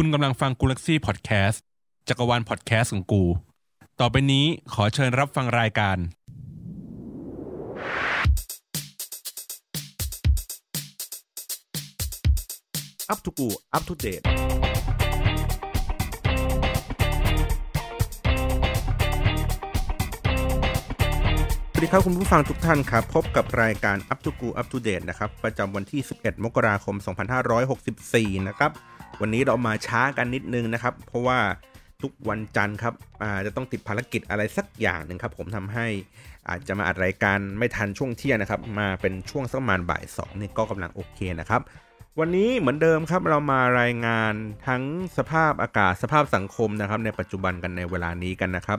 คุณกำลังฟังกูลักซี่พอดแคสต์จักรวาลพอดแคสต์ของกู ต่อไปนี้ขอเชิญรับฟังรายการ Up to กู Up to date สวัสดีครับคุณผู้ฟังทุกท่านครับ พบกับรายการ Up to กู Up to date นะครับ ประจำวันที่ 11 มกราคม 2564 นะครับ วันนี้เรามาช้ากันนิดนึงนะครับ เพราะว่าทุกวันจันทร์ครับจะต้องติดภารกิจอะไรสักอย่างหนึ่งครับ ผมทำให้อาจจะมาอัดรายการไม่ทันช่วงเที่ยงนะครับ มาเป็นช่วงสักประมาณบ่าย2นี่ก็กำลังโอเคนะครับ วันนี้เหมือนเดิมครับเรามารายงานทั้งสภาพอากาศสภาพสังคมนะครับ ในปัจจุบันกันในเวลานี้กันนะครับ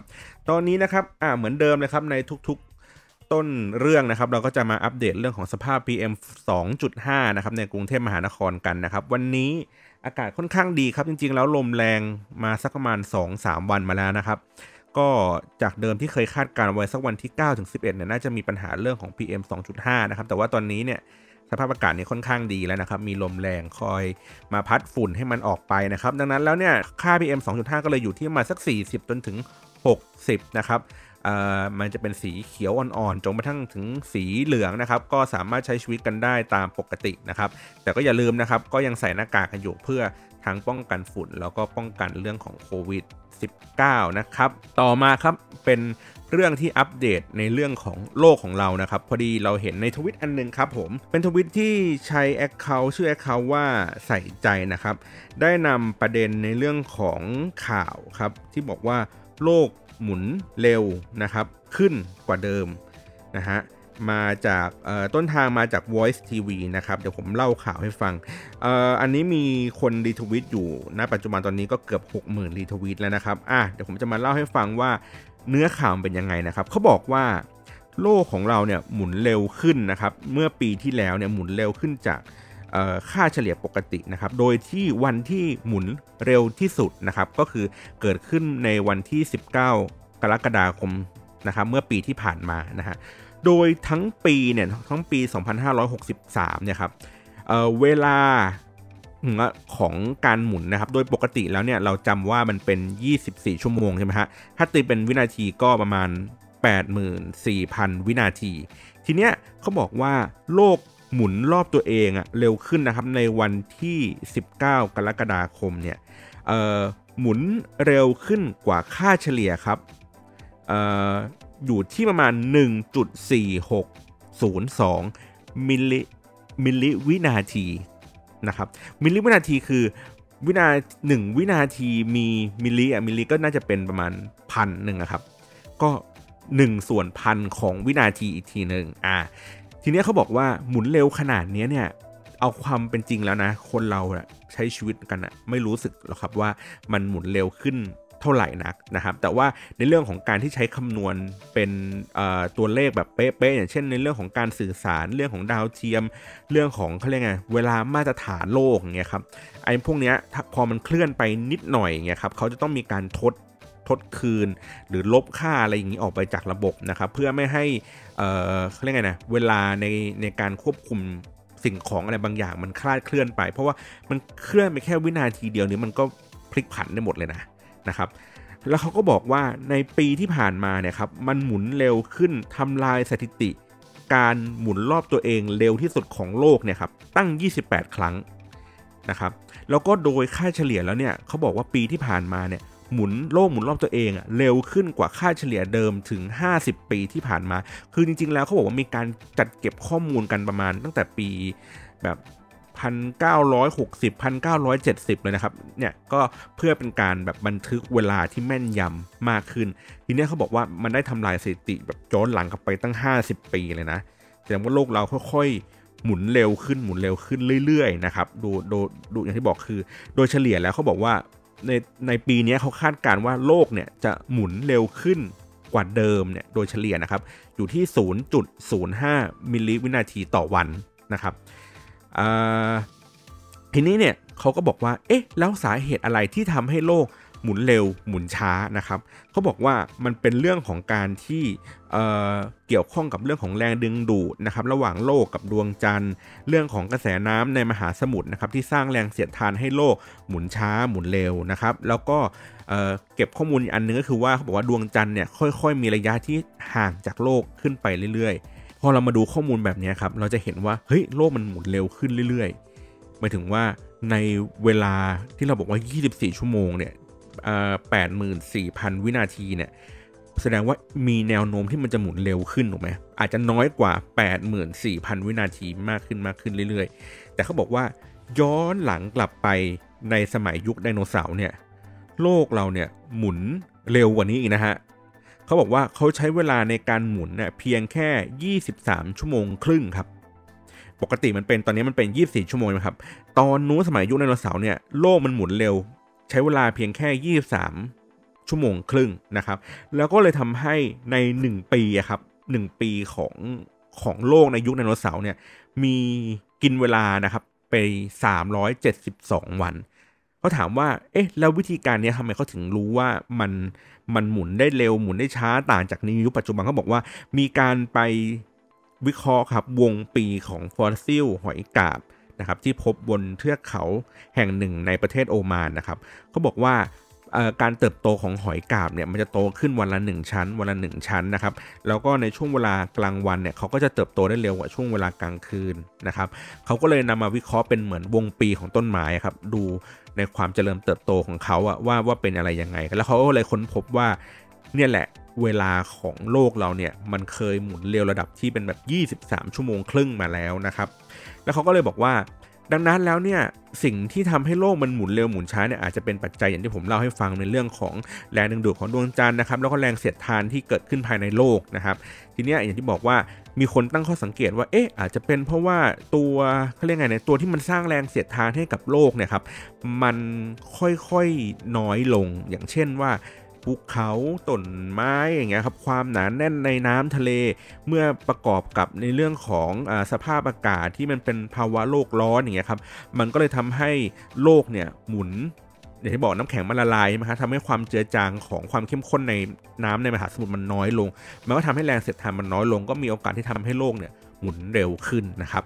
ตอนนี้นะครับอ่าเหมือนเดิมเลยครับในทุกๆต้นเรื่องนะครับเราก็จะมาอัปเดตเรื่องของสภาพ PM 2.5 นะครับในกรุงเทพมหานครกันนะครับ วันนี้ อากาศค่อนข้างดีครับจริง ๆ แล้วลมแรงมาสักประมาณ 2-3 วันมาแล้วนะครับ ก็จากเดิมที่เคยคาดการไว้สักวันที่9ถึง11เนี่ยน่าจะมีปัญหาเรื่องของ PM 2.5 นะครับ แต่ว่าตอนนี้เนี่ยสภาพอากาศนี่ค่อนข้างดีแล้วนะครับ มีลมแรงคอยมาพัดฝุ่นให้มันออกไปนะครับ ดังนั้นแล้วเนี่ยค่า PM 2.5 ก็เลยอยู่ที่ประมาณสัก 40 จนถึง 60 นะครับ มันจะเป็นสีเขียวอ่อนๆจนกระทั่งถึงสีเหลืองนะครับ ก็สามารถใช้ชีวิตกันได้ตามปกตินะครับ แต่ก็อย่าลืมนะครับ ก็ยังใส่หน้ากากกันอยู่เพื่อทั้งป้องกันฝุ่น แล้วก็ป้องกันเรื่องของโควิด 19 นะครับ ต่อมาครับเป็นเรื่องที่อัปเดตในเรื่องของโลกของเรานะครับ พอดีเราเห็นในทวิตอันนึงครับผม เป็นทวิตที่ใช้ Account ชื่อ Account ว่าใส่ใจนะครับ ได้นำประเด็นในเรื่องของข่าวครับ ที่บอกว่าโลก หมุนเร็วนะครับ ขึ้นกว่าเดิมนะฮะมาจากต้นทางมาจาก Voice TV นะครับ เดี๋ยวผมเล่าข่าวให้ฟังออันนี้มีคนรีทวิตอยู่ณปัจจุบันตอนนี้ก็เกือบ 60,000รีทวิตแล้วนะครับอะเดี๋ยวผมจะมาเล่าให้ฟังว่าเนื้อข่าวเป็นยังไงนะครับเขาบอกว่าโลกของเราเนี่ยหมุนเร็วขึ้นนะครับ เมื่อปีที่แล้วเนี่ยหมุนเร็วขึ้นจาก ค่าเฉลี่ยปกตินะครับโดยที่วันที่หมุนเร็วที่สุดนะครับก็คือเกิดขึ้นในวันที่ 19 กรกฎาคมนะครับเมื่อปีที่ผ่านมานะฮะโดยทั้งปีเนี่ยทั้งปี 2563เนี่ยครับเเวลาของการหมุนนะครับโดยปกติแล้วเนี่ยเราจำว่ามันเป็น 24 ชั่วโมงใช่ไหมฮะถ้าตีเป็นวินาทีก็ประมาณ 84,000 วินาที ทีเนี้ยเขาบอกว่าโลก หมุนรอบตัวเองอะเร็วขึ้นนะครับในวันที่ 19 กรกฎาคมเนี่ยหมุนเร็วขึ้นกว่าค่าเฉลี่ยครับออยู่ที่ประมาณ 1.4602 มิลลิมิลลิวินาทีนะครับมิลลิวินาทีคือวินาหนึ่งวินาทีมีมิลลิอะมิลลิก็น่าจะเป็นประมาณพันหนึ่งครับ ก็ 1 ส่วนพันของวินาทีอีกทีหนึ่งอ่า ทีนี้เขาบอกว่าหมุนเร็วขนาดนี้เนี่ยเอาความเป็นจริงแล้วนะ คนเราใช้ชีวิตกันอะไม่รู้สึกหรอกครับว่ามันหมุนเร็วขึ้นเท่าไหร่นักนะครับ แต่ว่าในเรื่องของการที่ใช้คำนวณเป็นตัวเลขแบบเป๊ะๆอย่างเช่น ในเรื่องของการสื่อสารเรื่องของดาวเทียม เรื่องของเขาเรียกไงเวลามาตรฐานโลกเงี้ยครับไอ้พวกเนี้ยพอมันเคลื่อนไปนิดหน่อยเงี้ยครับเขาจะต้องมีการทด ทดคืน หรือลบค่าอะไรอย่างนี้ออกไปจากระบบนะครับเพื่อไม่ให้เขาเรียกไงนะเวลาในในการควบคุมสิ่งของอะไรบางอย่างมันคลาดเคลื่อนไป เพราะว่ามันเคลื่อนไปแค่วินาทีเดียวนี้มันก็พลิกผันได้หมดเลยนะนะครับแล้วเขาก็บอกว่าในปีที่ผ่านมาเนี่ยครับมันหมุนเร็วขึ้นทำลายสถิติ การหมุนรอบตัวเองเร็วที่สุดของโลกเนี่ยครับตั้ง 28 ครั้งนะครับแล้วก็โดยค่าเฉลี่ยแล้วเนี่ยเขาบอกว่าปีที่ผ่านมาเนี่ย หมุนโลกหมุนรอบตัวเองอะเร็วขึ้นกว่าค่าเฉลี่ยเดิมถึง 50 ปีที่ผ่านมา คือจริง ๆ แล้วเขาบอกว่ามีการจัดเก็บข้อมูลกันประมาณตั้งแต่ปีแบบ1960 1970 เลยนะครับ เนี่ยก็เพื่อเป็นการแบบบันทึกเวลาที่แม่นยำมากขึ้น ทีนี้เขาบอกว่ามันได้ทำลายสถิติแบบย้อนหลังกลับไปตั้ง 50 ปีเลยนะแสดงว่าโลกเราค่อยๆ หมุนเร็วขึ้นหมุนเร็วขึ้นเรื่อยๆนะครับ ดูดูดูอย่างที่บอกคือ โดยเฉลี่ยแล้วเขาบอกว่า ในในปีนี้เขาคาดการว่าโลกเนี่ยจะหมุนเร็วขึ้นกว่าเดิมเนี่ยโดยเฉลี่ยนะครับ อยู่ที่ 0.05 มิลลิวินาทีต่อวันนะครับทีนี้เนี่ยเขาก็บอกว่า เอ๊ะ แล้วสาเหตุอะไรที่ทำให้โลก หมุนเร็วหมุนช้านะครับเขาบอกว่ามันเป็นเรื่องของการที่เเกี่ยวข้องกับเรื่องของแรงดึงดูดนะครับระหว่างโลกกับดวงจันทร์ เรื่องของกระแสน้ำในมหาสมุทรนะครับที่สร้างแรงเสียดทานให้โลกหมุนช้าหมุนเร็วนะครับแล้วก็เก็บข้อมูลอันนึงก็คือว่าเขาบอกว่าดวงจันทร์เนี่ยค่อย ๆ มีระยะที่ห่างจากโลกขึ้นไปเรื่อยๆ พอเรามาดูข้อมูลแบบนี้ครับเราจะเห็นว่าเฮ้ยโลกมันหมุนเร็วขึ้นเรื่อยๆหมายถึงว่าในเวลาที่เราบอกว่า 24 ชั่วโมงเนี่ย แปดหมื่นสี่พันวินาทีเนี่ยแสดงว่ามีแนวโน้มที่มันจะหมุนเร็วขึ้นถูกไหมอาจจะน้อยกว่า 84,000 วินาทีมากขึ้นมากขึ้นเรื่อยๆ แต่เขาบอกว่าย้อนหลังกลับไปในสมัยยุคไดโนเสาร์เนี่ยโลกเราเนี่ยหมุนเร็วกว่านี้อีกนะฮะเขาบอกว่าเขาใช้เวลาในการหมุนเนี่ยเพียงแค่ 23 ชั่วโมงครึ่งครับ ปกติมันเป็นตอนนี้มันเป็น 24 ชั่วโมงนะครับ ตอนนู้นสมัยยุคไดโนเสาร์เนี่ยโลกมันหมุนเร็ว ใช้เวลาเพียงแค่ 23 ชั่วโมงครึ่งนะครับ แล้วก็เลยทำให้ใน 1 ปีครับ1ปีของของโลกในยุคไดโนเสาร์เนี่ยมีกินเวลานะครับไป 372 วันเขาถามว่า เอ๊ะ แล้ววิธีการนี้ทำไมเขาถึงรู้ว่ามันมันหมุนได้เร็วหมุนได้ช้าต่างจากในยุคปัจจุบันเขาบอกว่า มีการไปวิเคราะห์ครับวงปีของฟอสซิลหอยกาบ นะครับที่พบบนเทือกเขาแห่งหนึ่งในประเทศโอมานนะครับเขาบอกว่าการเติบโตของหอยกาบเนี่ยมันจะโตขึ้นวันละ 1 ชั้น วันละ 1 ชั้นนะครับแล้วก็ในช่วงเวลากลางวันเนี่ยเขาก็จะเติบโตได้เร็วกว่าช่วงเวลากลางคืนนะครับเขาก็เลยนำมาวิเคราะห์เป็นเหมือนวงปีของต้นไม้ครับดูในความเจริญเติบโตของเขาอะว่าว่าเป็นอะไรยังไง แล้วเขาก็เลยค้นพบว่าเนี่ยแหละ เวลาของโลกเราเนี่ยมันเคยหมุนเร็วระดับที่เป็นแบบ 23 ชั่วโมงครึ่งมาแล้วนะครับ แล้วเขาก็เลยบอกว่า ดังนั้นแล้วเนี่ยสิ่งที่ทำให้โลกมันหมุนเร็วหมุนช้าเนี่ยอาจจะเป็นปัจจัยอย่างที่ผมเล่าให้ฟังในเรื่องของแรงดึงดูดของดวงจันทร์นะครับแล้วก็แรงเสียดทานที่เกิดขึ้นภายในโลกนะครับ ทีนี้อย่างที่บอกว่ามีคนตั้งข้อสังเกตว่าเอ๊ะอาจจะเป็นเพราะว่าตัวเขาเรียกไงเนี่ยตัวที่มันสร้างแรงเสียดทานให้กับโลกเนี่ยครับมันค่อยๆน้อยลงอย่างเช่นว่า ภูเขาต้นไม้อย่างเงี้ยครับความหนาแน่นในน้ำทะเล เมื่อประกอบกับในเรื่องของอสภาพอากาศที่มันเป็นภาวะโลกร้อนอย่างเงี้ยครับมันก็เลยทำให้โลกเนี่ยหมุนอย่างที่บอกน้ำแข็งมันละลายใช่ไหมครับทำให้ความเจือจางของความเข้มข้นในน้ำในมหาสมุทรมันน้อยลง มันก็ทำให้แรงเสียดทานมันน้อยลง ก็มีโอกาสที่ทำให้โลกเนี่ยหมุนเร็วขึ้นนะครับ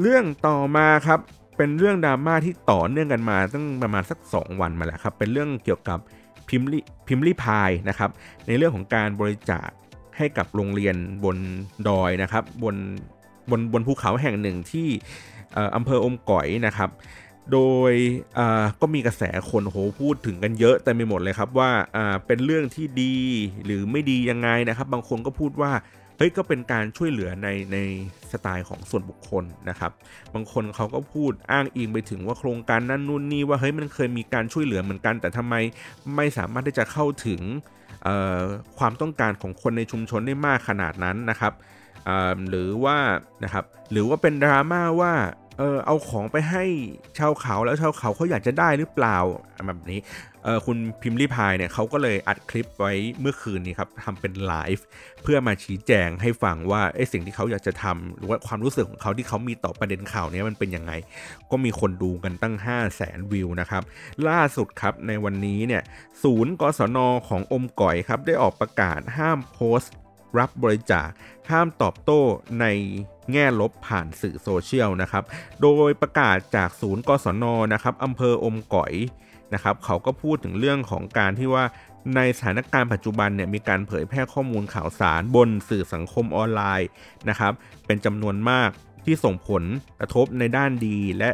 เรื่องต่อมาครับเป็นเรื่องดราม่าที่ต่อเนื่องกันมาตั้งประมาณสัก 2 วันมาแล้วครับ เป็นเรื่องเกี่ยวกับ พิมพ์พิมพ์รีพายนะครับในเรื่องของการบริจาคให้กับโรงเรียนบนดอยนะครับบนบนบนภูเขาแห่งหนึ่งที่อำเภออมก๋อยนะครับ โดยก็มีกระแสคนโหพูดถึงกันเยอะแต่ไม่หมดเลยครับว่าเป็นเรื่องที่ดีหรือไม่ดียังไงนะครับ บางคนก็พูดว่า เฮ้ยก็เป็นการช่วยเหลือในในสไตล์ของส่วนบุคคลนะครับ บางคนเขาก็พูดอ้างอิงไปถึงว่าโครงการนั้นนู่นนี่ว่าเฮ้ยมันเคยมีการช่วยเหลือเหมือนกัน แต่ทำไมไม่สามารถที่จะเข้าถึงความต้องการของคนในชุมชนได้มากขนาดนั้นนะครับหรือว่านะครับหรือว่าเป็นดราม่าว่า เออเอาของไปให้ชาวเขาแล้วชาวเขาเขาอยากจะได้หรือเปล่าแบบนี้เออคุณพิมพ์รีพายเนี่ยเขาก็เลยอัดคลิปไว้เมื่อคืนนี้ครับทำเป็นไลฟ์เพื่อมาชี้แจงให้ฟังว่าไอ้สิ่งที่เขาอยากจะทำหรือว่าความรู้สึกของเขาที่เขามีต่อประเด็นข่าวนี้มันเป็นยังไง ก็มีคนดูกันตั้ง 5 0 0แสนวิวนะครับ ล่าสุดครับในวันนี้เนี่ยศูนย์กศนของอมก่อยครับได้ออกประกาศห้ามโพสต์ รับบริจาคห้ามตอบโต้ใน แง่ลบผ่านสื่อโซเชียลนะครับ โดยประกาศจากศูนย์กศนนะครับอำเภออมก่อยนะครับเขาก็พูดถึงเรื่องของการที่ว่าในสถานการณ์ปัจจุบันเนี่ยมีการเผยแพร่ข้อมูลข่าวสารบนสื่อสังคมออนไลน์นะครับ เป็นจำนวนมากที่ส่งผลกระทบในด้านดีและ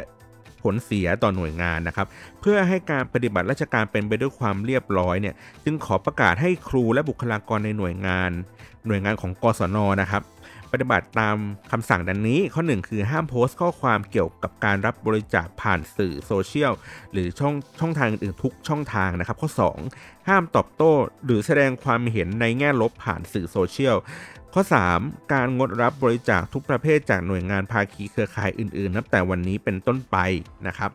ผลเสียต่อหน่วยงานนะครับ เพื่อให้การปฏิบัติราชการเป็นไปด้วยความเรียบร้อยเนี่ยจึงขอประกาศให้ครูและบุคลากรในหน่วยงาน หน่วยงานของกศนนะครับ ปฏิบัติตามคำสั่งดังนี้ ข้อ 1 คือห้ามโพสต์ข้อความเกี่ยวกับการรับบริจาคผ่านสื่อโซเชียลหรือช่องช่องทางอื่นทุกช่องทางนะครับ ข้อ 2 ห้ามตอบโต้หรือแสดงความเห็นในแง่ลบผ่านสื่อโซเชียลข้อ 3 การงดรับบริจาคทุกประเภทจากหน่วยงานภาคีเครือข่ายอื่นๆ นับแต่วันนี้เป็นต้นไปนะครับ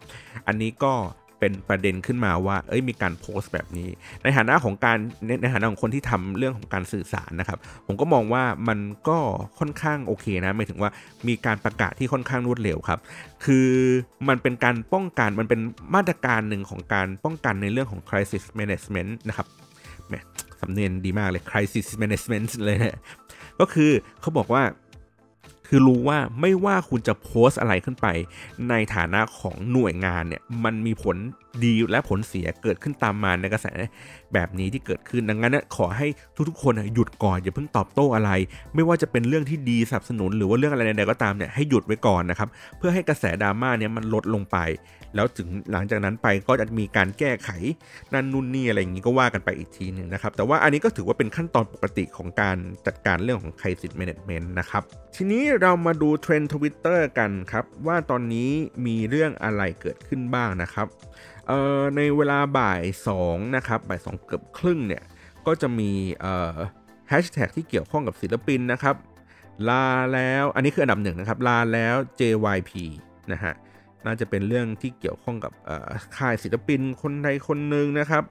อันนี้ก็ เป็นประเด็นขึ้นมาว่า เอ้ยมีการโพสต์แบบนี้ ในฐานะของการในฐานะของคนที่ทำเรื่องของการสื่อสารนะครับ ผมก็มองว่ามันก็ค่อนข้างโอเคนะหมายถึงว่ามีการประกาศที่ค่อนข้างรวดเร็วครับ คือมันเป็นการป้องกันมันเป็นมาตรการหนึ่งของการป้องกันในเรื่องของ crisis management นะครับแหมสำเนียงดีมากเลย crisis management เลยนะก็คือเขาบอกว่า คือรู้ว่าไม่ว่าคุณจะโพสต์อะไรขึ้นไป ในฐานะของหน่วยงานเนี่ยมันมีผลดีและผลเสียเกิดขึ้นตามมาในกระแสแบบนี้ที่เกิดขึ้นดังนั้นเนี่ยขอให้ทุกๆ คนน่ะหยุดก่อนอย่าเพิ่งตอบโต้อะไร ไม่ว่าจะเป็นเรื่องที่ดีสนับสนุน หรือว่าเรื่องอะไรใดๆก็ตามเนี่ยให้หยุดไว้ก่อนนะครับเพื่อให้กระแสดราม่าเนี่ยมันลดลงไป แล้วถึงหลังจากนั้นไปก็จะมีการแก้ไขนั่นนู่นนี่อะไรอย่างนี้ก็ว่ากันไปอีกทีหนึ่งนะครับแต่ว่าอันนี้ก็ถือว่าเป็นขั้นตอนปกติของการจัดการเรื่องของ crisis management นะครับทีนี้เรามาดูเทรนด์ทวิตเตอร์กันครับว่าตอนนี้มีเรื่องอะไรเกิดขึ้นบ้างนะครับในเวลาบ่าย2นะครับบ่าย2เกือบครึ่งเนี่ยก็จะมีแฮชแท็กที่เกี่ยวข้องกับศิลปินนะครับลาแล้วอันนี้คืออันดับหนึ่งนะครับลาแล้ว JYP นะฮะ น่าจะเป็นเรื่องที่เกี่ยวข้องกับค่ายศิลปินคนใดคนหนึ่งนะครับ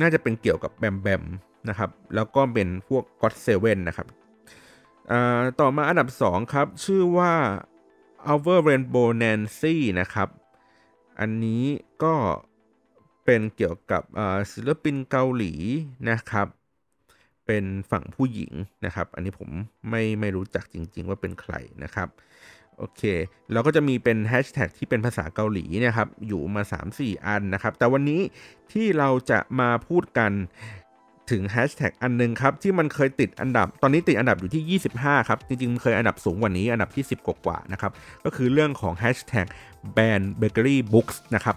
น่าจะเป็นเกี่ยวกับแบมแบมนะครับ แล้วก็เป็นพวก God Seven นนะครับต่อมาอันดับ 2 ครับ ชื่อว่า Our Rainbow Nancy นะครับ อันนี้ก็เป็นเกี่ยวกับศิลปินเกาหลีนะครับ เป็นฝั่งผู้หญิงนะครับ อันนี้ผมไม่ไม่รู้จักจริง ๆ ว่าเป็นใครนะครับ โอเคเราก็จะมีเป็นแฮชแท็กที่เป็นภาษาเกาหลีนะครับ อยู่มา 3-4 อันนะครับ แต่วันนี้ที่เราจะมาพูดกันถึงแฮชแท็กอันนึงครับ ที่มันเคยติดอันดับ ตอนนี้ติดอันดับอยู่ที่ 25 ครับ จริงๆ มันเคยอันดับสูงกว่านี้ อันดับที่ 10 กว่าๆนะครับ ก็คือเรื่องของแฮชแท็กแบน Bakery Books นะครับ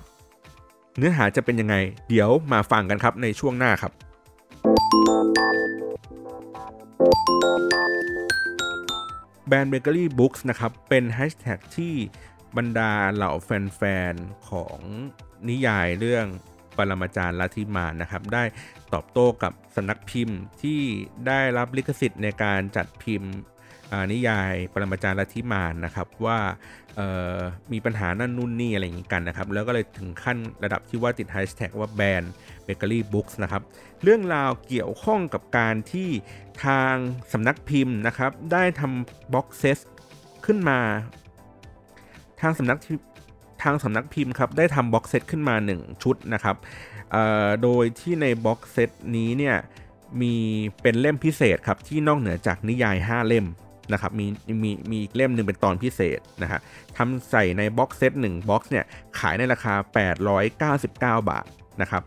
เนื้อหาจะเป็นยังไง เดี๋ยวมาฟังกันครับในช่วงหน้าครับ แบน Bakery Books นะครับ เป็นแฮชแท็กที่บรรดาเหล่าแฟนๆ ของนิยายเรื่องปรมาจารย์ลัทธิมารนะครับ ได้ตอบโต้กับสำนักพิมพ์ที่ได้รับลิขสิทธิ์ในการจัดพิมพ์ นิยายปรมาจารย์ลัทธิมารนะครับว่ามีปัญหานั่นนู่นนี่อะไรอย่างนี้กันนะครับ แล้วก็เลยถึงขั้นระดับที่ว่าติดแฮชแท็กว่าแบน Bakery Books นะครับ เรื่องราวเกี่ยวข้องกับการที่ทางสำนักพิมพ์นะครับ ได้ทำ box set ขึ้นมา ทางสำนักทางสำนักพิมพ์ครับได้ทำ box set ขึ้นมา 1 ชุดนะครับโดยที่ใน box setนี้เนี่ยมีเป็นเล่มพิเศษครับที่นอกเหนือจากนิยาย 5 เล่ม นะครับมีมีมีอีกเล่มหนึ่งเป็นตอนพิเศษนะฮะทำใส่ใน box set หนึ่ง box เนี่ยขายในราคา 899 บาทนะครับ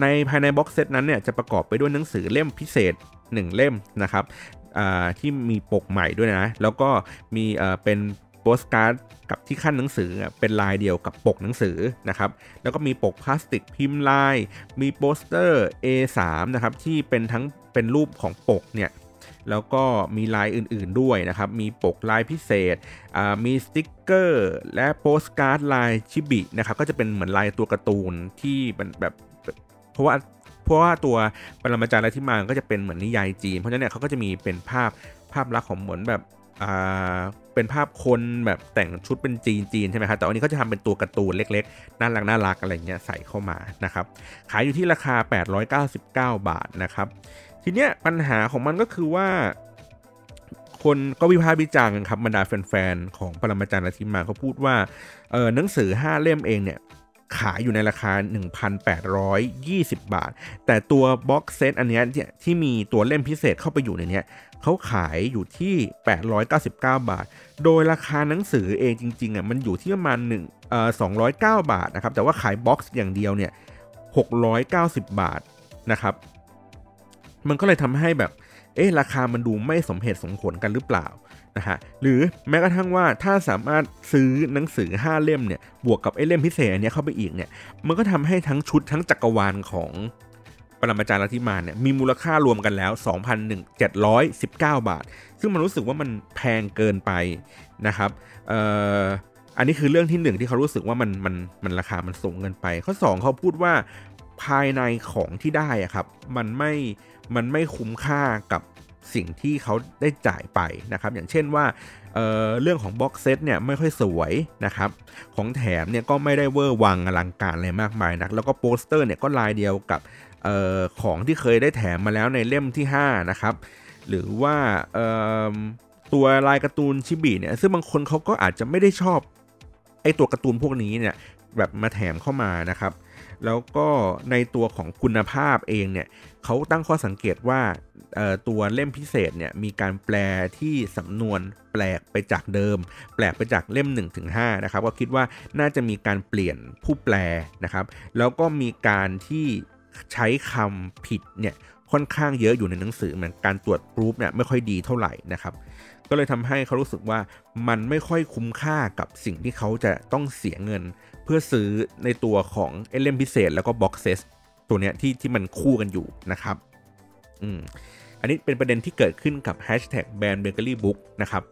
ในภายใน box set นั้นเนี่ยจะประกอบไปด้วยหนังสือเล่มพิเศษ 1 เล่มนะครับที่มีปกใหม่ด้วยนะ แล้วก็มีเป็นโปสการ์ดกับที่คั่นหนังสือเป็นลายเดียวกับปกหนังสือนะครับแล้วก็มีปกพลาสติกพิมพ์ลาย มีโปสเตอร์ A3 นะครับที่เป็นทั้งเป็นรูปของปกเนี่ย แล้วก็มีลายอื่นๆด้วยนะครับ มีปกลายพิเศษ มีสติกเกอร์ และโปสการ์ดลายชิบินะครับ ก็จะเป็นเหมือนลายตัวการ์ตูนที่แบบเพราะว่าเพราะว่าตัวปรมาจารย์ลัทธิมารก็จะเป็นเหมือนนิยายจีน เพราะฉะนั้นเนี่ยเขาก็จะมีเป็นภาพภาพลักษณ์ของเหมือนแบบเป็นภาพคนแบบแต่งชุดเป็นจีนจีนใช่ไหมครับแต่อันนี้เขาจะทำเป็นตัวการ์ตูนเล็กๆ น่ารักน่ารักอะไรเงี้ยใส่เข้ามานะครับ ขายอยู่ที่ราคา 899 บาทนะครับ ทีเนี้ยปัญหาของมันก็คือว่า คนก็วิพากษ์วิจารณ์กันครับบรรดาแฟนๆของปรมาจารย์ลัทธิมาเขาพูดว่าเออหนังสือ 5 เล่มเองเนี่ยขายอยู่ในราคา 1,820 บาท แต่ตัวบ็อกเซตอันนี้เนี่ยที่มีตัวเล่มพิเศษเข้าไปอยู่ในนี้เขาขายอยู่ที่ 899 บาท โดยราคาหนังสือเองจริงๆอะมันอยู่ที่ประมาณ1เอ่อ209 บาทนะครับ แต่ว่าขายบ็อกซ์อย่างเดียวเนี่ย 690 บาทนะครับ มันก็เลยทำให้แบบ เอ๊ะราคามันดูไม่สมเหตุสมผลกันหรือเปล่านะฮะหรือแม้กระทั่งว่าถ้าสามารถซื้อหนังสือ 5 เล่มเนี่ยบวกกับไอ้เล่มพิเศษอันนี้เข้าไปอีกเนี่ยมันก็ทำให้ทั้งชุดทั้งจักรวาลของปรมาจารย์ลัทธิมารเนี่ยมีมูลค่ารวมกันแล้ว 2,719 บาท ซึ่งมันรู้สึกว่ามันแพงเกินไปนะครับเอ่ออันนี้คือเรื่องที่หนึ่งที่เขารู้สึกว่ามันมันมันราคามันสูงเกินไป ข้อ 2 เขาพูดว่าภายในของที่ได้อะครับ มันไม่ มันไม่คุ้มค่ากับสิ่งที่เขาได้จ่ายไปนะครับ อย่างเช่นว่าเรื่องของ box set เนี่ยไม่ค่อยสวยนะครับ ของแถมเนี่ยก็ไม่ได้เวอร์วังอลังการอะไรมากมายนักแล้วก็โปสเตอร์เนี่ยก็ลายเดียวกับออของที่เคยได้แถมมาแล้วในเล่มที่ 5 นะครับ หรือว่าตัวลายการ์ตูนชิบิเนี่ยซึ่งบางคนเขาก็อาจจะไม่ได้ชอบไอตัวการ์ตูนพวกนี้เนี่ยแบบมาแถมเข้ามานะครับ แล้วก็ในตัวของคุณภาพเองเนี่ยเขาตั้งข้อสังเกตว่าตัวเล่มพิเศษเนี่ยมีการแปลที่สำนวนแปลกไปจากเดิม แปลกไปจากเล่ม 1-5นะครับก็คิดว่าน่าจะมีการเปลี่ยนผู้แปลนะครับ แล้วก็มีการที่ใช้คำผิดเนี่ยค่อนข้างเยอะอยู่ในหนังสือเหมือนการตรวจปรูฟเนี่ยไม่ค่อยดีเท่าไหร่นะครับ ก็เลยทำให้เขารู้สึกว่ามันไม่ค่อยคุ้มค่ากับสิ่งที่เขาจะต้องเสียเงิน เพื่อซื้อในตัวของเอเลมพิเศษ แล้วก็บ็อกเซสตัวเนี้ยที่ที่มันคู่กันอยู่นะครับอืมอันนี้เป็นประเด็นที่เกิดขึ้นกับ Hashtag b a n d Bakery Book นะครับ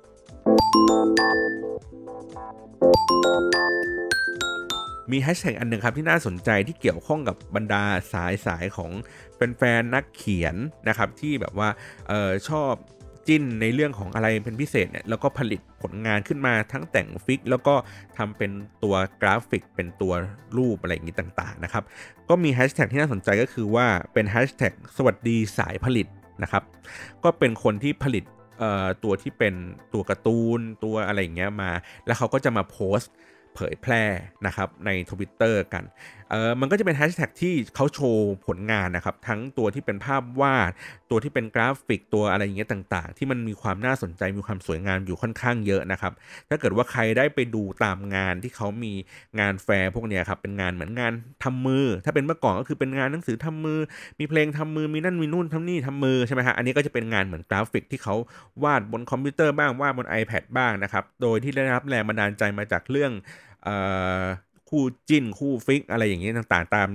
มีแฮชแท็กอันหนึ่งครับที่น่าสนใจที่เกี่ยวข้องกับบรรดาสายสายของแฟนๆนักเขียนนะครับที่แบบว่าออชอบ จิ้นในเรื่องของอะไรเป็นพิเศษเนี่ยแล้วก็ผลิตผลงานขึ้นมาทั้งแต่งฟิก แล้วก็ทำเป็นตัวกราฟิก เป็นตัวรูปอะไรอย่างนี้ต่างๆนะครับ ก็มีแฮชแท็กที่น่าสนใจก็คือว่าเป็นแฮชแท็กสวัสดีสายผลิตนะครับ ก็เป็นคนที่ผลิตตัวที่เป็นตัวการ์ตูนตัวอะไรอย่างเงี้ยมา แล้วเขาก็จะมาโพสต์เผยแพร่นะครับใน Twitter กัน เออมันก็จะเป็นแฮชแท็กที่เขาโชว์ผลงานนะครับ ทั้งตัวที่เป็นภาพวาด ตัวที่เป็นกราฟิกตัวอะไรอย่างเงี้ยต่างๆ ที่มันมีความน่าสนใจมีความสวยงามอยู่ค่อนข้างเยอะนะครับ ถ้าเกิดว่าใครได้ไปดูตามงานที่เขามีงานแฟร์พวกเนี้ยครับเป็นงานเหมือนงานทำมือ ถ้าเป็นเมื่อก่อนก็คือเป็นงานหนังสือทำมือ มีเพลงทำมือมีนั่นมีนู่นทำนี่ทำมือใช่ไหมฮะอันนี้ก็จะเป็นงานเหมือนกราฟิกที่เขาวาดบนคอมพิวเตอร์บ้างวาดบน iPad บ้างนะครับโดยที่ได้รับแรงบันดาลใจมาจากเรื่อง คู่จิ้นคู่ฟิกอะไรอย่างเงี้ยต่างๆ ตาม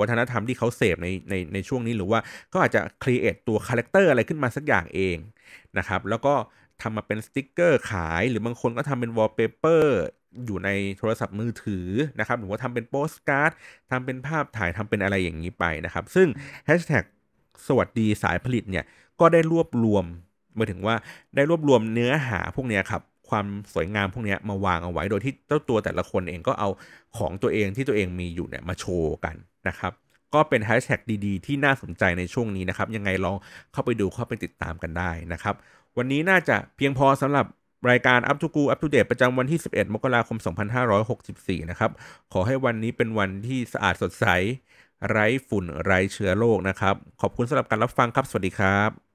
วัฒนธรรมที่เขาเสพในในในช่วงนี้หรือว่าก็อาจจะ create ตัว character อะไรขึ้นมาสักอย่างเองนะครับแล้วก็ทำมาเป็นสติกเกอร์ขายหรือบางคนก็ทำเป็นวอลเปเปอร์อยู่ในโทรศัพท์มือถือนะครับหรือว่าทำเป็นโปสการ์ดทำเป็นภาพถ่ายทำเป็นอะไรอย่างนี้ไปนะครับ ซึ่งแฮชแท็กสวัสดีสายผลิตเนี่ยก็ได้รวบรวมหมายถึงว่าได้รวบรวมเนื้อหาพวกนี้ครับ ความสวยงามพวกนี้มาวางเอาไว้โดยที่เจ้าตัวแต่ละคนเองก็เอาของตัวเองที่ตัวเองมีอยู่เนี่ยมาโชว์กันนะครับก็เป็นแฮชแท็กดีๆ ที่น่าสนใจในช่วงนี้นะครับ ยังไงลองเข้าไปดูเข้าไปติดตามกันได้นะครับ วันนี้น่าจะเพียงพอสำหรับรายการ Up to Go Up to Date ประจำวันที่ 11 มกราคม 2564 นะครับ ขอให้วันนี้เป็นวันที่สะอาดสดใส ไร้ฝุ่นไร้เชื้อโรคนะครับ ขอบคุณสำหรับการรับฟังครับ สวัสดีครับ